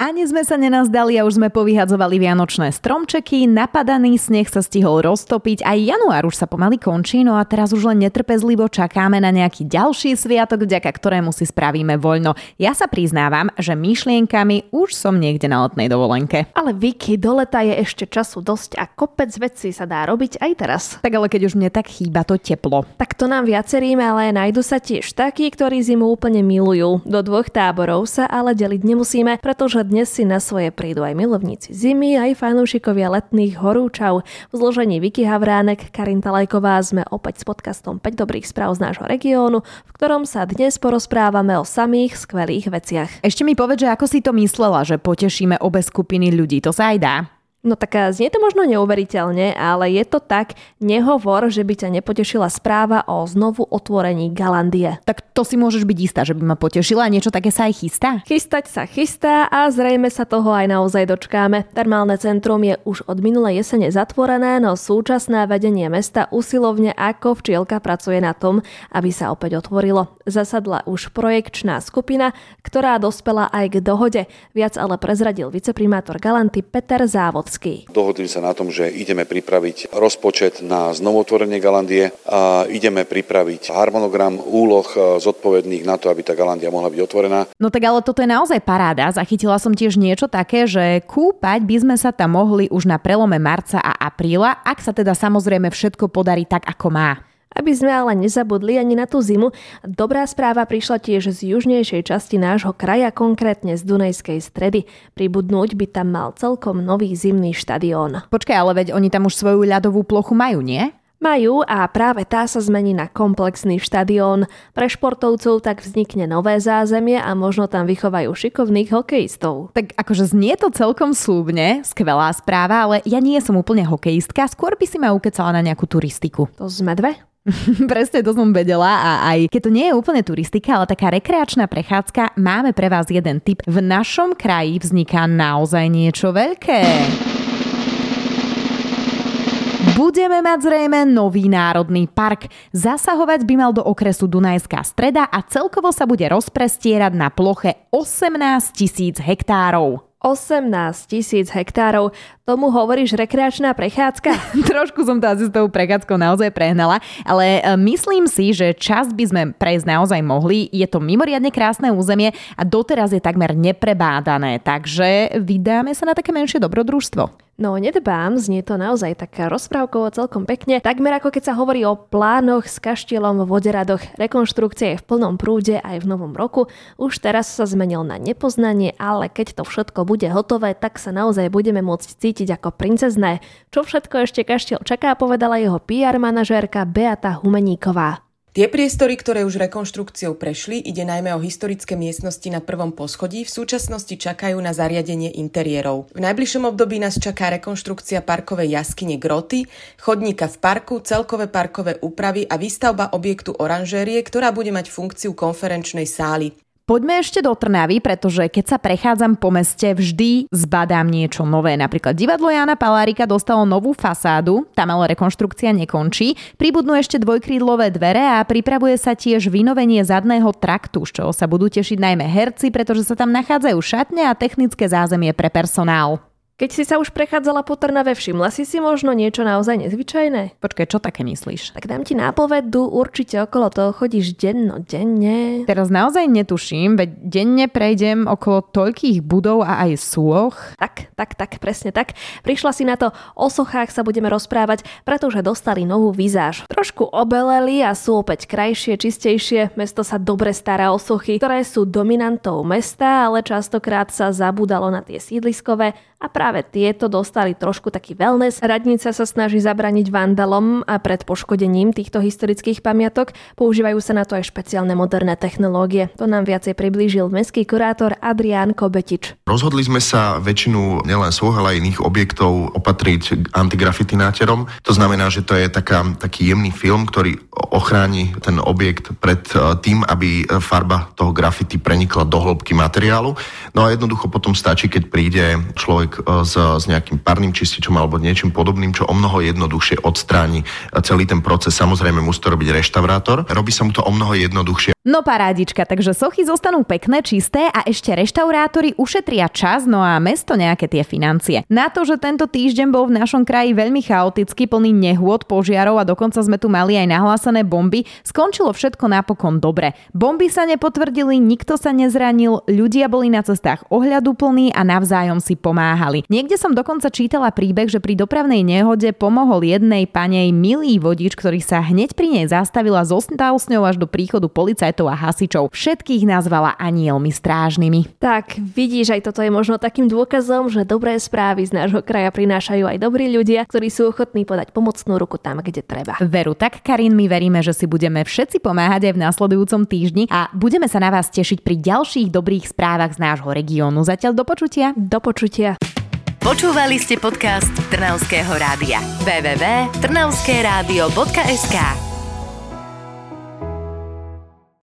Ani sme sa nenazdali a už sme povyhadzovali vianočné stromčeky, napadaný sneh sa stihol roztopiť, aj január už sa pomaly končí, no a teraz už len netrpezlivo čakáme na nejaký ďalší sviatok, vďaka ktorému si spravíme voľno. Ja sa priznávam, že myšlienkami už som niekde na letnej dovolenke. Ale Vicky, do leta je ešte času dosť a kopec vecí sa dá robiť aj teraz. Tak ale keď už mne tak chýba to teplo. Tak to nám viaceríme, ale nájdu sa tiež takí, ktorí zimu úplne milujú. Do dvoch táborov sa ale deliť nemusíme, pretože dnes si na svoje prídu aj milovníci zimy, aj fanúšikovia letných horúčav. V zložení Vicky Havránek, Karin Talajková sme opäť s podcastom 5 dobrých správ z nášho regiónu, v ktorom sa dnes porozprávame o samých skvelých veciach. Ešte mi povedz, že ako si to myslela, že potešíme obe skupiny ľudí. To sa aj dá? No tak znie to možno neuveriteľne, ale je to tak, nehovor, že by ťa nepotešila správa o znovu otvorení Galandie. Tak to si môžeš byť istá, že by ma potešila, niečo také sa aj chystá? Chystať sa chystá a zrejme sa toho aj naozaj dočkáme. Termálne centrum je už od minulej jesene zatvorené, no súčasné vedenie mesta usilovne ako včielka pracuje na tom, aby sa opäť otvorilo. Zasadla už projekčná skupina, ktorá dospela aj k dohode. Viac ale prezradil viceprimátor Galanty Peter Závod. Kováčský. Dohodli sa na tom, že ideme pripraviť rozpočet na znovotvorenie Galandie a ideme pripraviť harmonogram úloh e, zodpovedných na to, aby tá Galandia mohla byť otvorená. No tak ale toto je naozaj paráda. Zachytila som tiež niečo také, že kúpať by sme sa tam mohli už na prelome marca a apríla, ak sa teda samozrejme všetko podarí tak, ako má. Aby sme ale nezabudli ani na tú zimu, dobrá správa prišla tiež z južnejšej časti nášho kraja, konkrétne z Dunajskej stredy. Pribudnúť by tam mal celkom nový zimný štadión. Počkaj, ale veď oni tam už svoju ľadovú plochu majú, nie? Majú a práve tá sa zmení na komplexný štadión. Pre športovcov tak vznikne nové zázemie a možno tam vychovajú šikovných hokejistov. Tak akože znie to celkom slúbne, skvelá správa, ale ja nie som úplne hokejistka, skôr by si ma ukecala na nejakú turistiku. To sme dve? Presne to som vedela a aj keď to nie je úplne turistika, ale taká rekreačná prechádzka, máme pre vás jeden tip. V našom kraji vzniká naozaj niečo veľké. Budeme mať zrejme nový národný park. Zasahovať by mal do okresu Dunajská streda a celkovo sa bude rozprestierať na ploche 18 tisíc hektárov. 18 tisíc hektárov. Tomu hovoríš rekreačná prechádzka? Trošku som to asi s tou prechádzkou naozaj prehnala, ale e, myslím si, že čas by sme prejsť naozaj mohli. Je to mimoriadne krásne územie a doteraz je takmer neprebádané, takže vydáme sa na také menšie dobrodružstvo. No nedbám, znie to naozaj tak rozprávkovo celkom pekne, takmer ako keď sa hovorí o plánoch s kaštielom v Voderadoch. Rekonštrukcia je v plnom prúde aj v novom roku. Už teraz sa zmenil na nepoznanie, ale keď to všetko bude hotové, tak sa naozaj budeme môcť cítiť ako princezné. Čo všetko ešte kaštiel čaká, povedala jeho PR manažérka Beata Humeníková. Tie priestory, ktoré už rekonštrukciou prešli, ide najmä o historické miestnosti na prvom poschodí, v súčasnosti čakajú na zariadenie interiérov. V najbližšom období nás čaká rekonštrukcia parkovej jaskyne Groty, chodníka v parku, celkové parkové úpravy a výstavba objektu oranžérie, ktorá bude mať funkciu konferenčnej sály. Poďme ešte do Trnavy, pretože keď sa prechádzam po meste, vždy zbadám niečo nové. Napríklad divadlo Jana Palárika dostalo novú fasádu, tam ale rekonštrukcia nekončí. Pribudnú ešte dvojkrídlové dvere a pripravuje sa tiež vynovenie zadného traktu, z čoho sa budú tešiť najmä herci, pretože sa tam nachádzajú šatne a technické zázemie pre personál. Keď si sa už prechádzala po Trnave, všimla si si možno niečo naozaj nezvyčajné? Počkaj, čo také myslíš? Tak dám ti nápovedu, určite okolo toho chodíš denno, denne. Teraz naozaj netuším, veď denne prejdem okolo toľkých budov a aj súoch. Tak, tak, tak, presne tak. Prišla si na to, o sochách sa budeme rozprávať, pretože dostali novú vizáž. Trošku obeleli a sú opäť krajšie, čistejšie. Mesto sa dobre stará o sochy, ktoré sú dominantou mesta, ale častokrát sa zabudalo na tie sídliskové a práve tieto dostali trošku taký wellness. Radnica sa snaží zabraniť vandalom a pred poškodením týchto historických pamiatok. Používajú sa na to aj špeciálne moderné technológie. To nám viacej priblížil mestský kurátor Adrián Kobetič. Rozhodli sme sa väčšinu nielen svoch, ale aj iných objektov opatriť antigrafitináterom. To znamená, že to je taká, taký jemný film, ktorý ochráni ten objekt pred e, tým, aby farba toho grafity prenikla do hĺbky materiálu. No a jednoducho potom stačí, keď príde človek e, s, s nejakým parným čističom alebo niečím podobným, čo o mnoho jednoduchšie odstráni celý ten proces. Samozrejme musí to robiť reštaurátor. Robí sa mu to o mnoho jednoduchšie. No parádička, takže sochy zostanú pekné, čisté a ešte reštaurátori ušetria čas, no a mesto nejaké tie financie. Na to, že tento týždeň bol v našom kraji veľmi chaotický, plný nehôd, požiarov a dokonca sme tu mali aj nahlásené bomby, skončilo všetko napokon dobre. Bomby sa nepotvrdili, nikto sa nezranil, ľudia boli na cestách ohľadu plní a navzájom si pomáhali. Niekde som dokonca čítala príbeh, že pri dopravnej nehode pomohol jednej panej milý vodič, ktorý sa hneď pri nej zastavil a zostal s ňou až do príchodu policajtov policajtov a hasičov. Všetkých nazvala anielmi strážnymi. Tak, vidíš, aj toto je možno takým dôkazom, že dobré správy z nášho kraja prinášajú aj dobrí ľudia, ktorí sú ochotní podať pomocnú ruku tam, kde treba. Veru, tak Karin, my veríme, že si budeme všetci pomáhať aj v následujúcom týždni a budeme sa na vás tešiť pri ďalších dobrých správach z nášho regiónu. Zatiaľ do počutia. Do počutia. Počúvali ste podcast Trnavského rádia. www.trnavskeradio.sk